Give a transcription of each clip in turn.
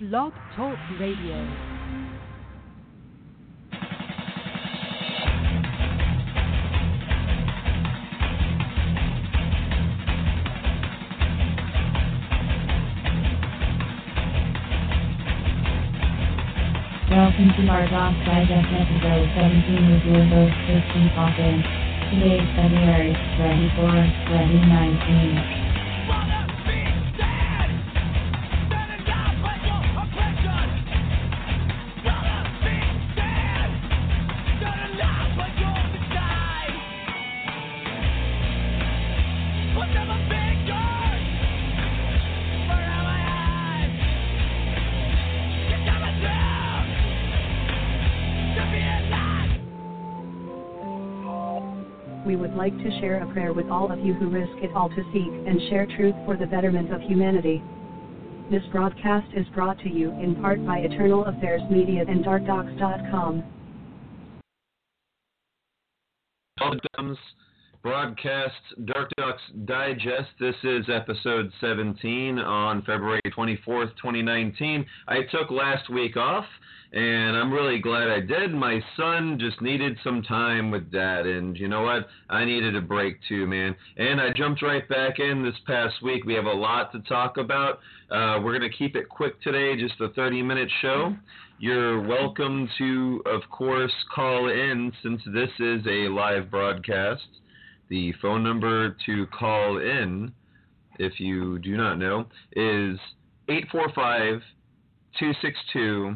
Blog Talk Radio. Welcome to our Digest episode 17 with your host, Christy Hawkins. Today is February 24, 2019. Like to share a prayer with all of you who risk it all to seek and share truth for the betterment of humanity. This broadcast is brought to you in part by Eternal Affairs Media and DarkDocs.com. broadcast Dark Docs Digest. This is episode 17 on February 24th, 2019. I took last week off, and I'm really glad I did. My son just needed some time with dad, and you know what? I needed a break too, man. And I jumped right back in this past week. We have a lot to talk about. Uh, we're going to keep it quick today, just a 30 minute show. You're welcome to, of course, call in since this is a live broadcast. The phone number to call in, if you do not know, is 845 262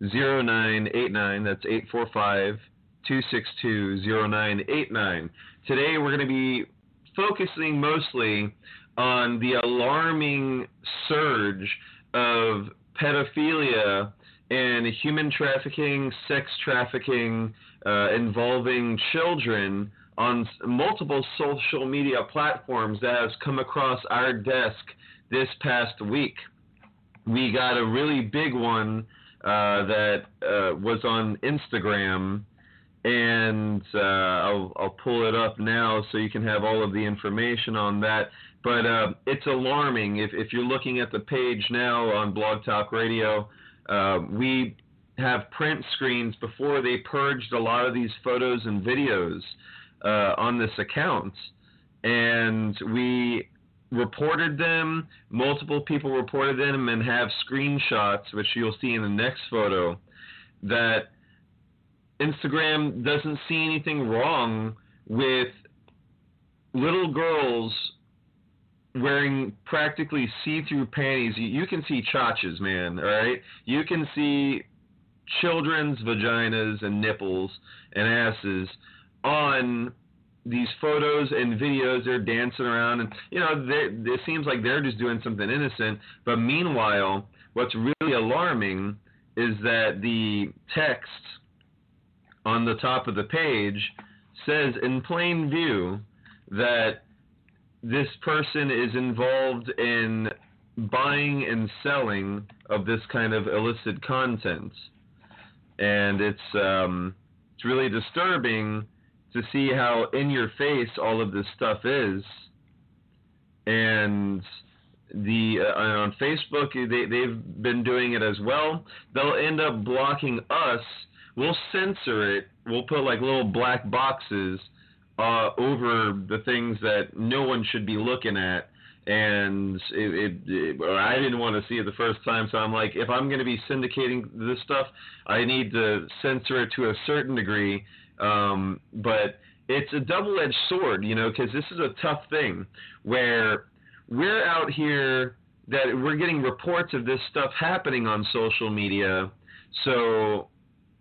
0989. That's 845 262 0989. Today we're going to be focusing mostly on the alarming surge of pedophilia and human trafficking, sex trafficking uh, involving children on multiple social media platforms that has come across our desk this past week. We got a really big one uh, that uh, was on Instagram, and uh, I'll, I'll pull it up now so you can have all of the information on that. But uh, it's alarming. If, if you're looking at the page now on Blog Talk Radio, uh, we have print screens before they purged a lot of these photos and videos uh, on this account, and we reported them. Multiple people reported them and have screenshots, which you'll see in the next photo, that Instagram doesn't see anything wrong with little girls wearing practically see-through panties. You, you can see chachas, man. All right, you can see children's vaginas and nipples and asses on these photos and videos they're dancing around and you know it seems like they're just doing something innocent. But meanwhile what's really alarming is that the text on the top of the page says in plain view that this person is involved in buying and selling of this kind of illicit content. And it's um, it's really disturbing to see how in your face all of this stuff is. And the uh, on Facebook they they've been doing it as well. They'll end up blocking us. We'll censor it. We'll put like little black boxes uh, over the things that no one should be looking at. And it, it, it, I didn't want to see it the first time, so I'm like, if I'm going to be syndicating this stuff, I need to censor it to a certain degree um, but it's a double-edged sword, you know, because this is a tough thing where we're out here that we're getting reports of this stuff happening on social media. So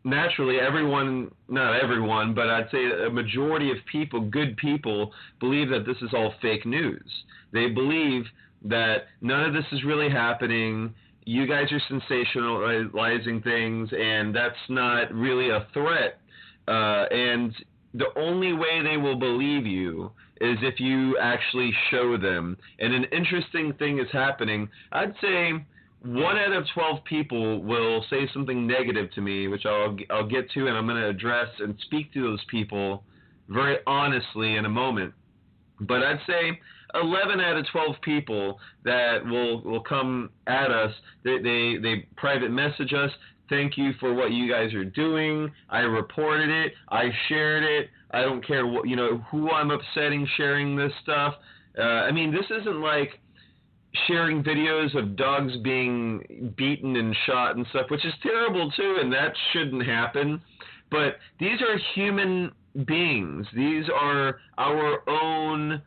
naturally, everyone, not everyone, but I'd say a majority of people, good people, believe that this is all fake news. They believe that none of this is really happening. You guys are sensationalizing things, and that's not really a threat uh, and the only way they will believe you is if you actually show them. And an interesting thing is happening. I'd say one out of 12 people will say something negative to me, which I'll, I'll get to and I'm going to address and speak to those people very honestly in a moment. But I'd say 11 out of 12 people that will will come at us, they they, they private message us. Thank you for what you guys are doing. I reported it. I shared it. I don't care what you know who I'm upsetting sharing this stuff. Uh, I mean, this isn't like sharing videos of dogs being beaten and shot and stuff, which is terrible too, and that shouldn't happen. But these are human beings. These are our own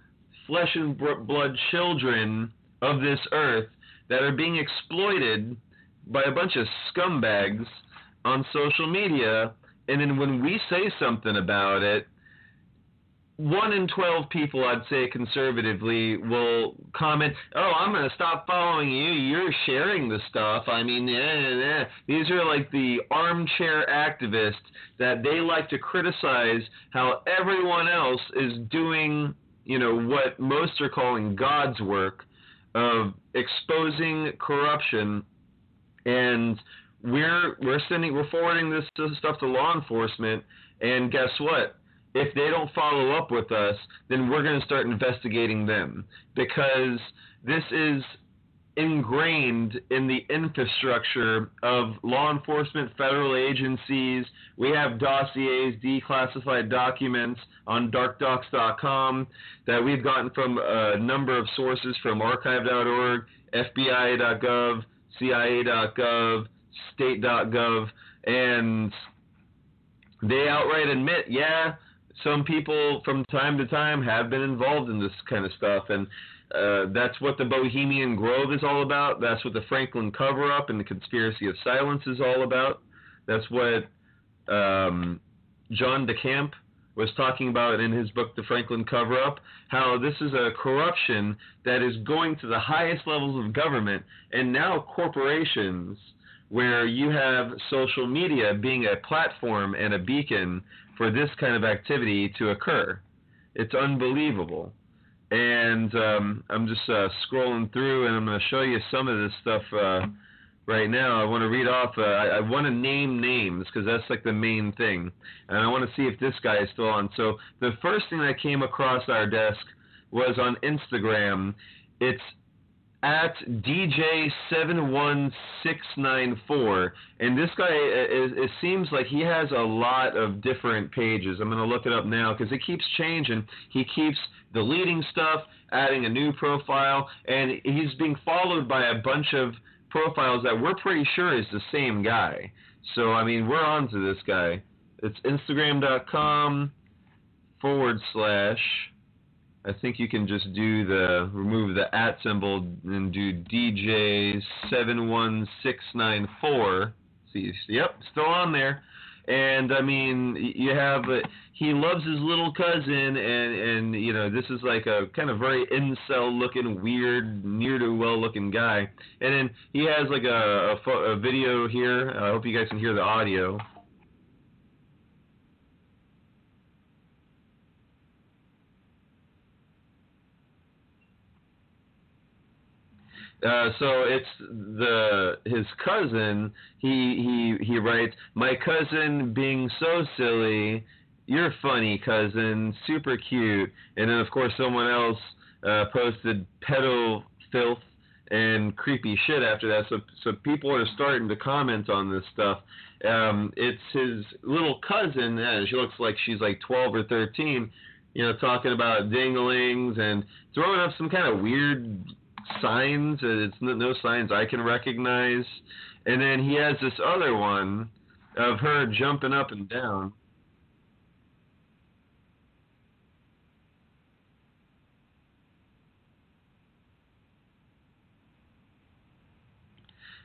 flesh and blood children of this earth that are being exploited by a bunch of scumbags on social media. And then when we say something about it, one in 12 people, I'd say conservatively, will comment, Oh, I'm going to stop following you. You're sharing the stuff. I mean, yeah, yeah. these are like the armchair activists that they like to criticize how everyone else is doing, you know, what most are calling God's work of exposing corruption. And we're, we're sending, we're forwarding this stuff to law enforcement. And guess what? if they don't follow up with us, then we're going to start investigating them because this is ingrained in the infrastructure of law enforcement, federal agencies. We have dossiers, declassified documents on darkdocs.com that we've gotten from a number of sources from archive.org, FBI.gov, CIA.gov, state.gov, and they outright admit, yeah, some people from time to time have been involved in this kind of stuff, and uh, that's what the Bohemian Grove is all about. That's what the Franklin cover up and the conspiracy of silence is all about. That's what um, John DeCamp was talking about in his book, The Franklin Cover Up, how this is a corruption that is going to the highest levels of government and now corporations, where you have social media being a platform and a beacon for this kind of activity to occur. It's unbelievable. And um, I'm just uh, scrolling through, and I'm going to show you some of this stuff uh, right now. I want to read off. Uh, I, I want to name names because that's like the main thing, and I want to see if this guy is still on. So the first thing that came across our desk was on Instagram. It's at DJ71694. And this guy, it, it, seems like he has a lot of different pages. I'm going to look it up now because it keeps changing. He keeps deleting stuff, adding a new profile, and he's being followed by a bunch of profiles that we're pretty sure is the same guy. So, I mean, we're on to this guy. It's Instagram.com forward slash I think you can just do the remove the at symbol and do DJ seven one six nine four. See, yep, still on there. And I mean, you have he loves his little cousin, and and you know this is like a kind of very incel looking, weird, near to well looking guy. And then he has like a, a, a video here. I hope you guys can hear the audio. Uh, so it's the his cousin. He he he writes, "My cousin being so silly. You're funny, cousin. Super cute." And then of course someone else uh, posted pedo filth and creepy shit after that. So so people are starting to comment on this stuff. Um, it's his little cousin. and she looks like she's like 12 or 13. You know, talking about dinglings and throwing up some kind of weird signs. It's no signs I can recognize. And then he has this other one of her jumping up and down.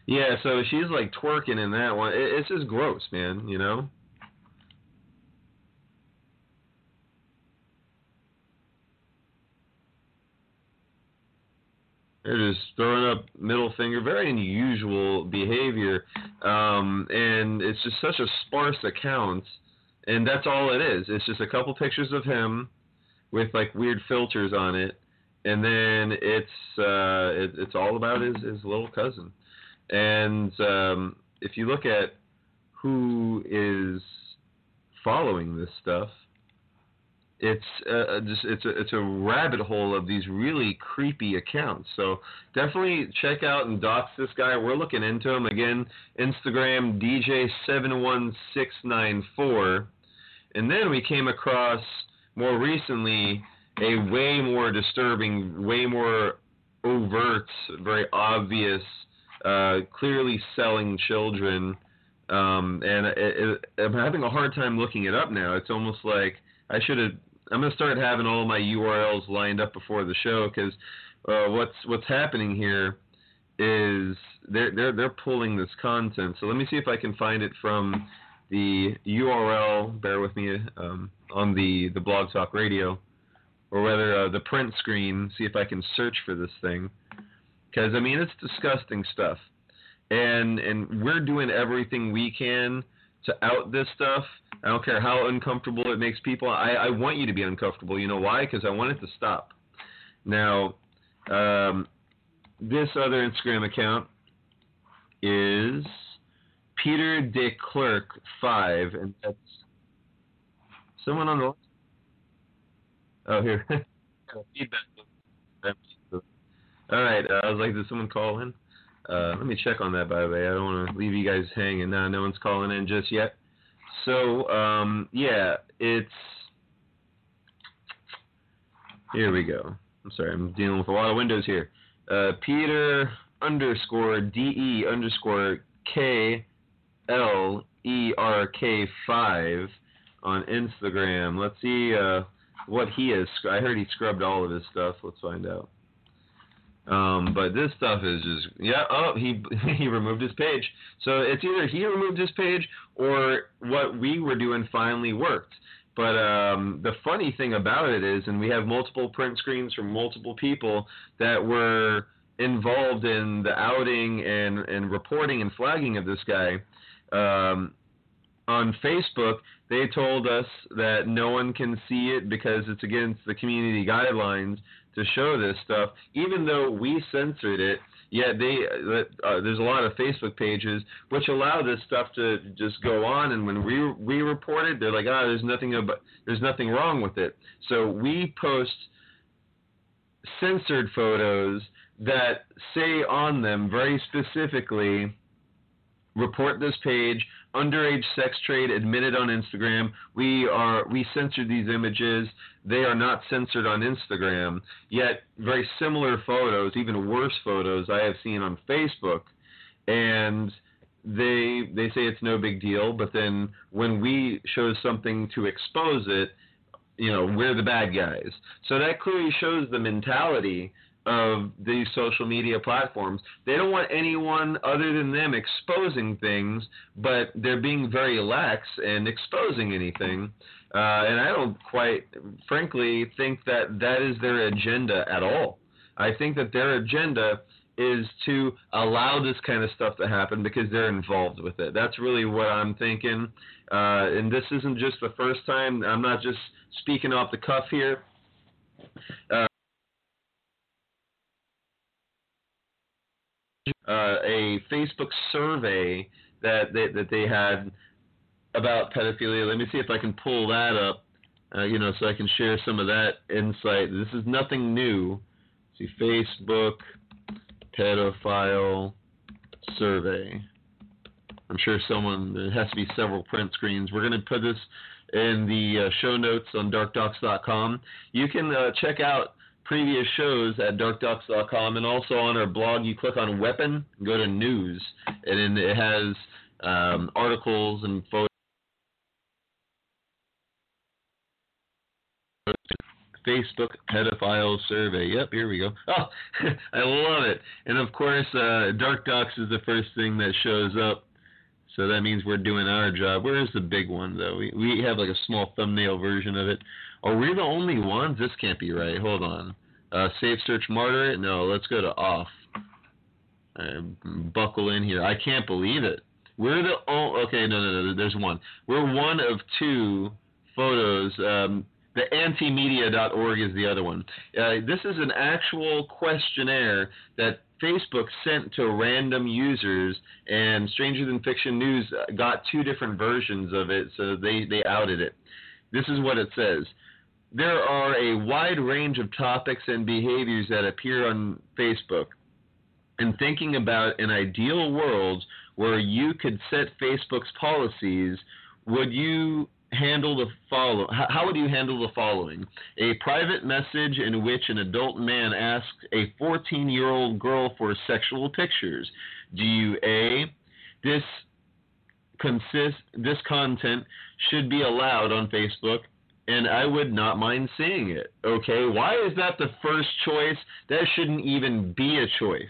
Yeah, so she's like twerking in that one. It's just gross, man. You know. They're just throwing up middle finger, very unusual behavior, um, and it's just such a sparse account, and that's all it is. It's just a couple pictures of him with like weird filters on it, and then it's uh, it, it's all about his his little cousin, and um, if you look at who is following this stuff, it's uh, just it's a it's a rabbit hole of these really creepy accounts. So definitely check out and dox this guy. We're looking into him again. Instagram DJ seven one six nine four, and then we came across more recently a way more disturbing, way more overt, very obvious, uh, clearly selling children. Um, and it, it, I'm having a hard time looking it up now. It's almost like I should have I'm gonna start having all my URLs lined up before the show because uh, what's what's happening here is they're they're they're pulling this content. So let me see if I can find it from the URL. Bear with me um, on the the Blog Talk Radio, or whether uh, the print screen. See if I can search for this thing because I mean it's disgusting stuff, and and we're doing everything we can to out this stuff. I don't care how uncomfortable it makes people. I, I want you to be uncomfortable. You know why? Because I want it to stop. Now, um, this other Instagram account is Peter de Klerk five, and that's someone on the. Oh, here. Feedback. All right. Uh, I was like, did someone call in? Uh, let me check on that, by the way. I don't want to leave you guys hanging. No, no one's calling in just yet. So, um, yeah, it's. Here we go. I'm sorry, I'm dealing with a lot of windows here. Uh, Peter underscore DE underscore K L E R K 5 on Instagram. Let's see uh, what he is. I heard he scrubbed all of his stuff. Let's find out. Um, but this stuff is just yeah. Oh, he he removed his page. So it's either he removed his page or what we were doing finally worked. But um, the funny thing about it is, and we have multiple print screens from multiple people that were involved in the outing and and reporting and flagging of this guy. Um, on Facebook, they told us that no one can see it because it's against the community guidelines to show this stuff, even though we censored it. Yet they, uh, there's a lot of Facebook pages which allow this stuff to just go on, and when we we report it, they're like, ah, oh, there's nothing about, there's nothing wrong with it. So we post censored photos that say on them very specifically, report this page, underage sex trade admitted on Instagram. We are we censored these images. They are not censored on Instagram. Yet very similar photos, even worse photos, I have seen on Facebook, and they they say it's no big deal. But then when we show something to expose it, you know we're the bad guys. So that clearly shows the mentality of these social media platforms. They don't want anyone other than them exposing things, but they're being very lax and exposing anything. Uh, and I don't quite, frankly, think that that is their agenda at all. I think that their agenda is to allow this kind of stuff to happen because they're involved with it. That's really what I'm thinking. Uh, and this isn't just the first time. I'm not just speaking off the cuff here. Uh, uh, a Facebook survey that they, that they had about pedophilia. Let me see if I can pull that up, uh, you know, so I can share some of that insight. This is nothing new. See, Facebook pedophile survey. I'm sure someone, there has to be several print screens. We're going to put this in the uh, show notes on darkdocs.com. You can uh, check out previous shows at darkdocs.com and also on our blog. You click on Weapon, go to News, and then it has um, articles and photos. Facebook pedophile survey. Yep, here we go. Oh, I love it. And of course, uh, Dark Docs is the first thing that shows up. So that means we're doing our job. Where is the big one, though? We, we have like a small thumbnail version of it. Are we the only ones? This can't be right. Hold on. Uh, save search moderate? No, let's go to off. Buckle in here. I can't believe it. We're the oh okay no no no there's one. We're one of two photos. Um, the antimedia.org is the other one. Uh, this is an actual questionnaire that Facebook sent to random users, and Stranger Than Fiction News got two different versions of it, so they, they outed it. This is what it says there are a wide range of topics and behaviors that appear on Facebook. And thinking about an ideal world where you could set Facebook's policies, would you handle the follow how would you handle the following? A private message in which an adult man asks a 14 year old girl for sexual pictures. Do you a this consist this content should be allowed on facebook and I would not mind seeing it. Okay, why is that the first choice? That shouldn't even be a choice.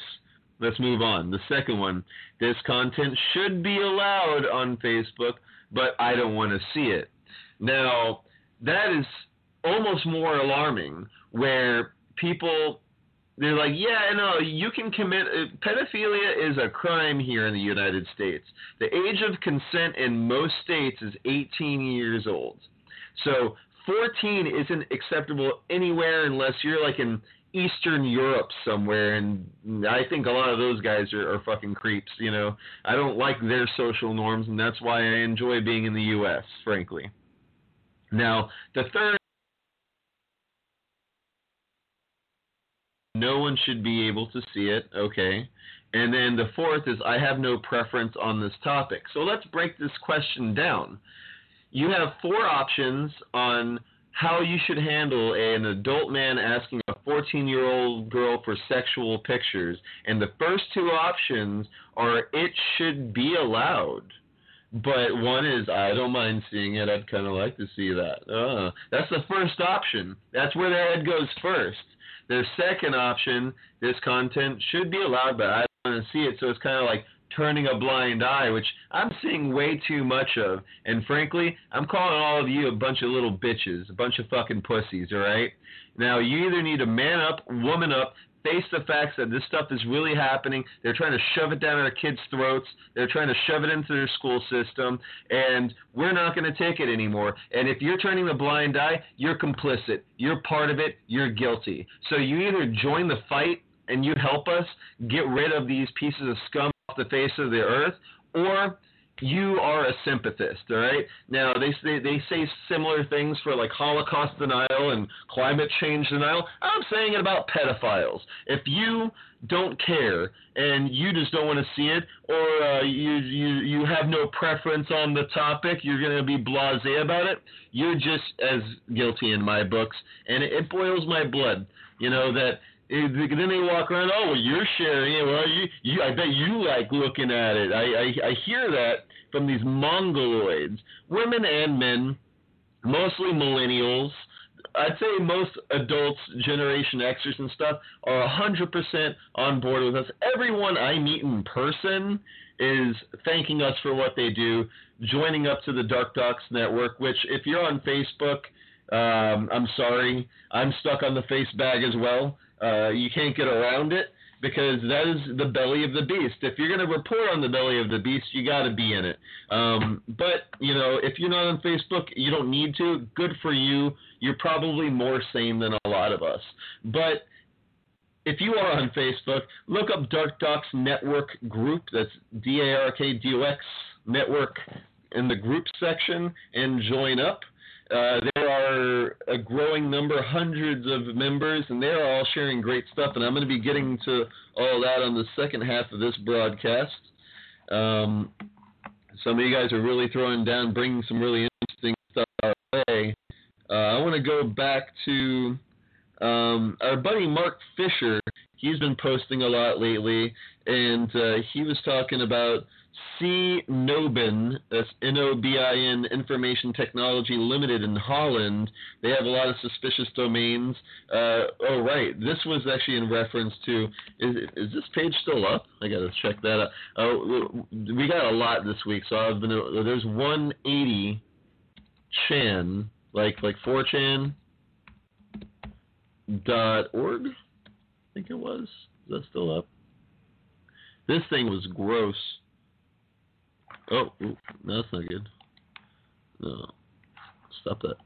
Let's move on. The second one this content should be allowed on Facebook but I don't want to see it. Now, that is almost more alarming where people they're like, yeah, no, you can commit uh, pedophilia is a crime here in the United States. The age of consent in most states is 18 years old. So 14 isn't acceptable anywhere unless you're like in Eastern Europe somewhere, and I think a lot of those guys are, are fucking creeps. You know, I don't like their social norms, and that's why I enjoy being in the U.S. Frankly. Now, the third, no one should be able to see it. Okay. And then the fourth is I have no preference on this topic. So let's break this question down. You have four options on how you should handle an adult man asking a 14 year old girl for sexual pictures. And the first two options are it should be allowed. But one is I don't mind seeing it. I'd kind of like to see that. Uh, that's the first option. That's where their head goes first. Their second option, this content should be allowed, but I don't want to see it. So it's kind of like turning a blind eye, which I'm seeing way too much of. And frankly, I'm calling all of you a bunch of little bitches, a bunch of fucking pussies, all right? Now, you either need to man up, woman up, face the facts that this stuff is really happening. They're trying to shove it down our kids' throats. They're trying to shove it into their school system, and we're not going to take it anymore. And if you're turning the blind eye, you're complicit. You're part of it. You're guilty. So you either join the fight and you help us get rid of these pieces of scum the face of the earth, or you are a sympathist, all right? Now they say they say similar things for like Holocaust denial and climate change denial. I'm saying it about pedophiles. If you don't care and you just don't want to see it, or uh, you you you have no preference on the topic, you're gonna be blasé about it. You're just as guilty in my books, and it, it boils my blood. You know that then they walk around. Oh, well, you're sharing it. Well, you, you, I bet you like looking at it. I, I, I hear that from these mongoloids, women and men, mostly millennials. I'd say most adults, Generation Xers and stuff, are 100% on board with us. Everyone I meet in person is thanking us for what they do, joining up to the Dark Docs Network, which, if you're on Facebook, um, I'm sorry, I'm stuck on the face bag as well. Uh, you can't get around it because that is the belly of the beast. If you're going to report on the belly of the beast, you got to be in it. Um, but you know, if you're not on Facebook, you don't need to. Good for you. You're probably more sane than a lot of us. But if you are on Facebook, look up Dark Docs Network Group. That's D A R K D O X Network in the group section and join up. Uh, are a growing number, hundreds of members, and they're all sharing great stuff. And I'm going to be getting to all that on the second half of this broadcast. Um, some of you guys are really throwing down, bringing some really interesting stuff our way. Uh, I want to go back to um, our buddy Mark Fisher. He's been posting a lot lately, and uh, he was talking about C. Nobin, that's N-O-B-I-N Information Technology Limited in Holland. They have a lot of suspicious domains. Uh, oh, right. This was actually in reference to. Is, is this page still up? I got to check that out. Oh, we got a lot this week. So I've been. There's 180 Chan, like like 4chan dot org. Think it was. Is that still up? This thing was gross. Oh, ooh, that's not good. No. Stop that.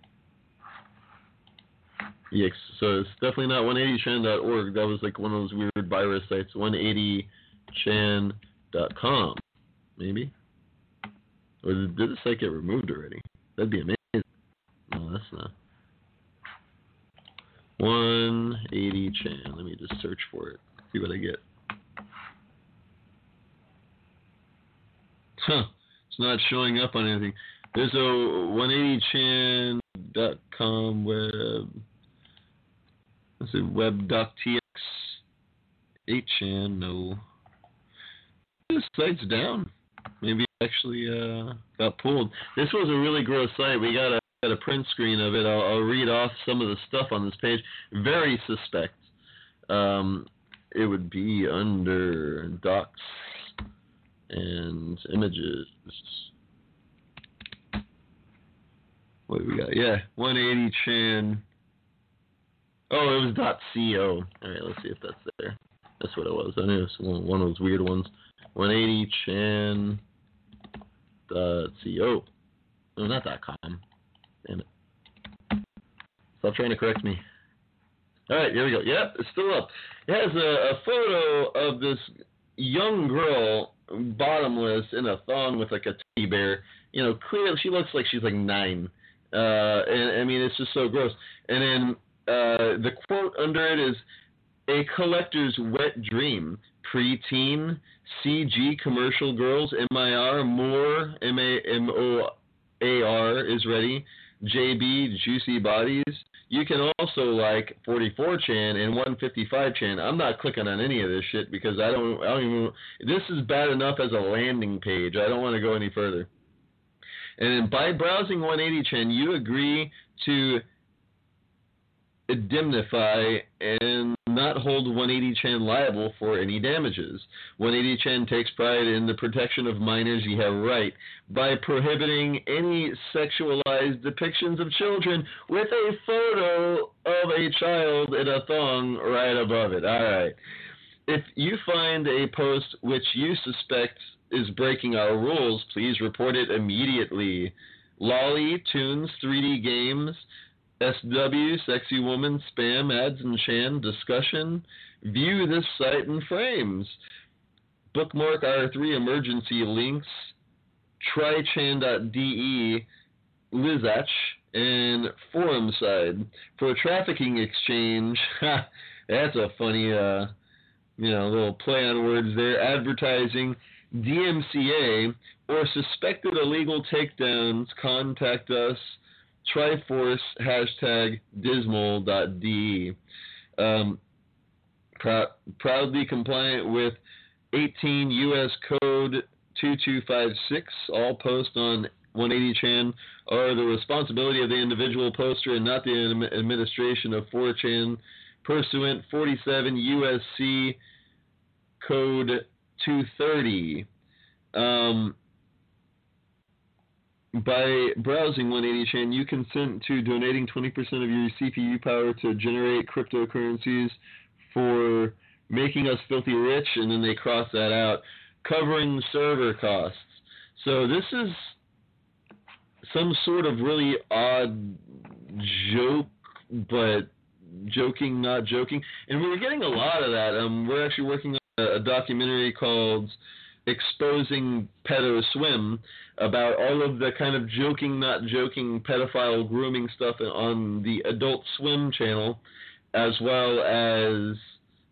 Yes, so it's definitely not 180chan.org. That was like one of those weird virus sites. 180chan.com, maybe? Or did the site get removed already? That'd be amazing. No, that's not. 180 Chan. Let me just search for it. See what I get. Huh. It's not showing up on anything. There's a 180chan.com web. Is it web.tx? 8chan, no. This site's down. Maybe actually uh, got pulled. This was a really gross site. We got a, got a print screen of it. I'll, I'll read off some of the stuff on this page. Very suspect. Um, it would be under docs and images. What we got? Yeah, 180 chan. Oh, it was .co. All right, let's see if that's there. That's what it was. I knew it was one, one of those weird ones. 180 chan. .co. No, not .com. Damn it. Stop trying to correct me. All right, here we go. Yep, it's still up. It has a, a photo of this young girl, bottomless, in a thong with like a teddy bear. You know, clearly she looks like she's like nine. Uh, and I mean, it's just so gross. And then uh, the quote under it is, "A collector's wet dream: preteen CG commercial girls MIR more M A M O A R is ready. JB juicy bodies." You can also like 44 chan and 155 chan. I'm not clicking on any of this shit because I don't. I don't even. This is bad enough as a landing page. I don't want to go any further. And by browsing 180 chan, you agree to indemnify and not hold 180 chan liable for any damages. 180 chan takes pride in the protection of minors you have right by prohibiting any sexualized depictions of children with a photo of a child in a thong right above it. All right. If you find a post which you suspect is breaking our rules, please report it immediately. Lolly, Tunes, 3D Games, SW, Sexy Woman, Spam, Ads and Chan, Discussion. View this site in frames. Bookmark our three emergency links, trychan.de, Lizach, and forum side. For a trafficking exchange, that's a funny, uh, you know, little play on words there. Advertising, DMCA, or suspected illegal takedowns, contact us Triforce hashtag dismal.de. Um, pr- proudly compliant with 18 U.S. Code 2256. All posts on 180chan are the responsibility of the individual poster and not the administration of 4chan pursuant 47 USC Code 230. Um, by browsing 180chan, you consent to donating 20% of your CPU power to generate cryptocurrencies for making us filthy rich, and then they cross that out, covering server costs. So this is some sort of really odd joke, but joking, not joking. And we were getting a lot of that. Um, we're actually working on a, a documentary called exposing pedo swim about all of the kind of joking not joking pedophile grooming stuff on the adult swim channel as well as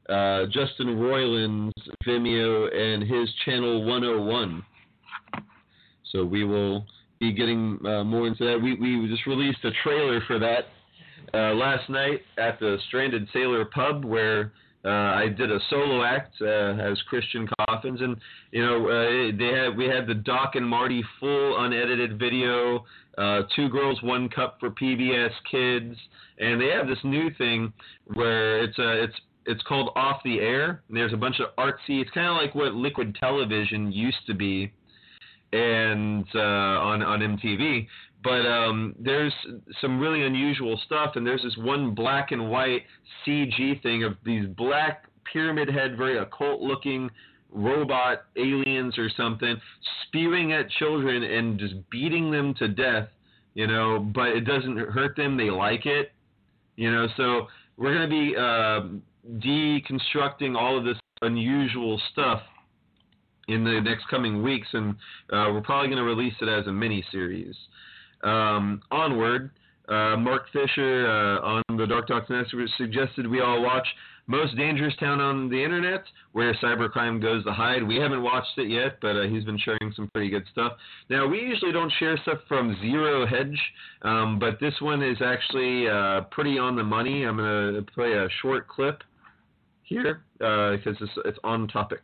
uh, justin roiland's vimeo and his channel 101 so we will be getting uh, more into that. We, we just released a trailer for that uh, last night at the stranded sailor pub where uh, I did a solo act uh, as Christian Coffins, and you know uh, they had we had the Doc and Marty full unedited video, uh, two girls, one cup for PBS Kids, and they have this new thing where it's a it's it's called Off the Air. And there's a bunch of artsy. It's kind of like what Liquid Television used to be, and uh, on on MTV. But um, there's some really unusual stuff, and there's this one black and white CG thing of these black pyramid head, very occult looking robot aliens or something spewing at children and just beating them to death, you know, but it doesn't hurt them. They like it, you know. So we're going to be uh, deconstructing all of this unusual stuff in the next coming weeks, and uh, we're probably going to release it as a mini series. Um, onward, Uh, Mark Fisher uh, on the Dark Docs Network suggested we all watch Most Dangerous Town on the Internet, where cybercrime goes to hide. We haven't watched it yet, but uh, he's been sharing some pretty good stuff. Now, we usually don't share stuff from Zero Hedge, um, but this one is actually uh, pretty on the money. I'm going to play a short clip here because it's, it's on topic.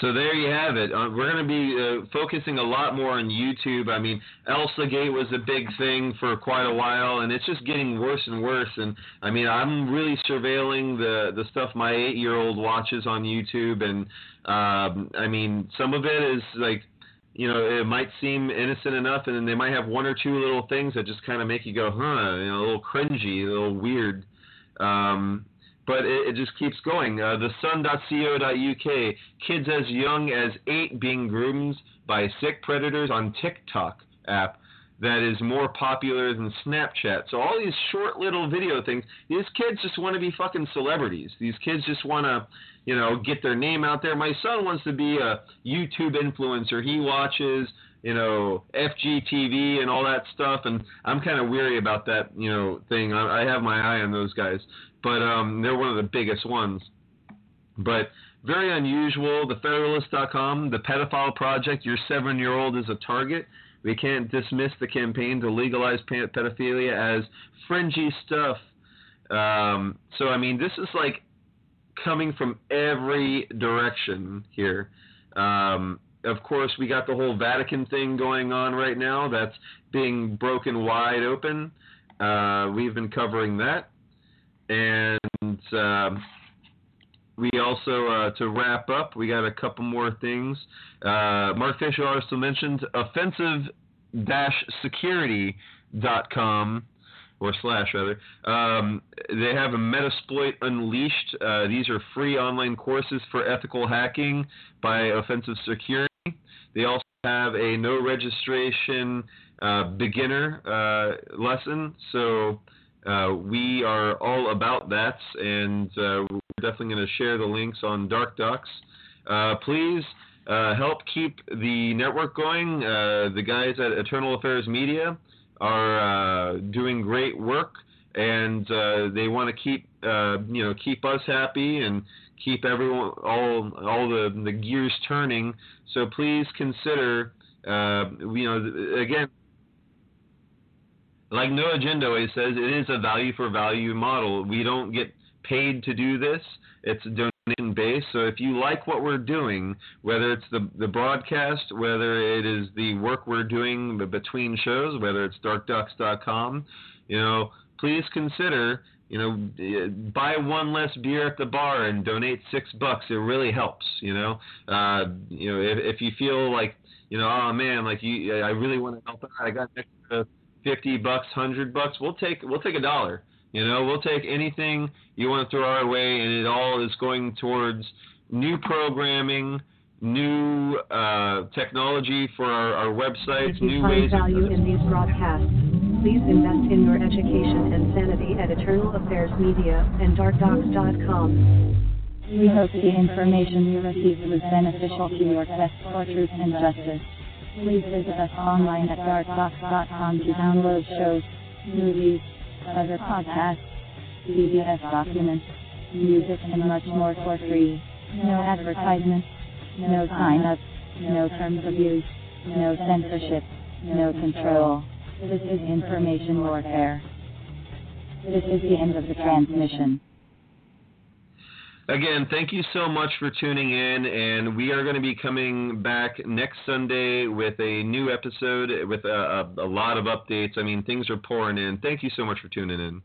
So there you have it. Uh, we're going to be uh, focusing a lot more on YouTube. I mean, Elsa Gate was a big thing for quite a while, and it's just getting worse and worse. And I mean, I'm really surveilling the the stuff my eight year old watches on YouTube, and um, I mean, some of it is like. You know, it might seem innocent enough, and then they might have one or two little things that just kind of make you go, huh, you know, a little cringy, a little weird. Um, but it, it just keeps going. Uh, thesun.co.uk, kids as young as eight being groomed by sick predators on TikTok app that is more popular than Snapchat. So all these short little video things, these kids just want to be fucking celebrities. These kids just want to, you know, get their name out there. My son wants to be a YouTube influencer. He watches, you know, FGTeeV and all that stuff, and I'm kind of weary about that, you know, thing. I, I have my eye on those guys but um, they're one of the biggest ones. But very unusual. The Federalist.com, the pedophile project. Your seven-year-old is a target. We can't dismiss the campaign to legalize pedophilia as fringy stuff. Um, so I mean, this is like coming from every direction here. Um, of course, we got the whole Vatican thing going on right now. That's being broken wide open. Uh, we've been covering that and uh, we also, uh, to wrap up, we got a couple more things. Uh, Mark Fisher also mentioned offensive-security.com or slash rather. Um, they have a Metasploit Unleashed. Uh, these are free online courses for ethical hacking by Offensive Security. They also have a no registration uh, beginner uh, lesson. So uh, we are all about that, and uh, we're definitely going to share the links on Dark Docs. Uh, please uh, help keep the network going. Uh, the guys at Eternal Affairs Media are doing great work, and they want to keep you know keep us happy and keep everyone all all the the gears turning. So please consider you know again like No Agenda always says, it is a value for value model. We don't get paid to do this. It's donation based. So if you like what we're doing, whether it's the the broadcast, whether it is the work we're doing between shows, whether it's darkdocs.com, you know, please consider you know, buy one less beer at the bar and donate six bucks. It really helps. You know, uh, you know, if, if you feel like, you know, oh man, like you, I really want to help out. I got extra fifty bucks, hundred bucks, we'll take we'll take a dollar. You know, we'll take anything you want to throw our way, and it all is going towards new programming, new uh, technology for our, our websites, if you new find ways. value in these broadcasts, please invest in your education and sanity at Eternal Affairs Media and DarkDocs.com. We hope the information you received was beneficial to your quest for truth and justice. Please visit us online at darkdocs.com to download shows, movies, other podcasts, PDF documents, music, and much more for free. No advertisements, no sign-ups, no terms of use, no censorship, no control. This is information warfare. This is the end of the transmission. Again, thank you so much for tuning in, and we are going to be coming back next Sunday with a new episode with a, a, a lot of updates. I mean, things are pouring in. Thank you so much for tuning in.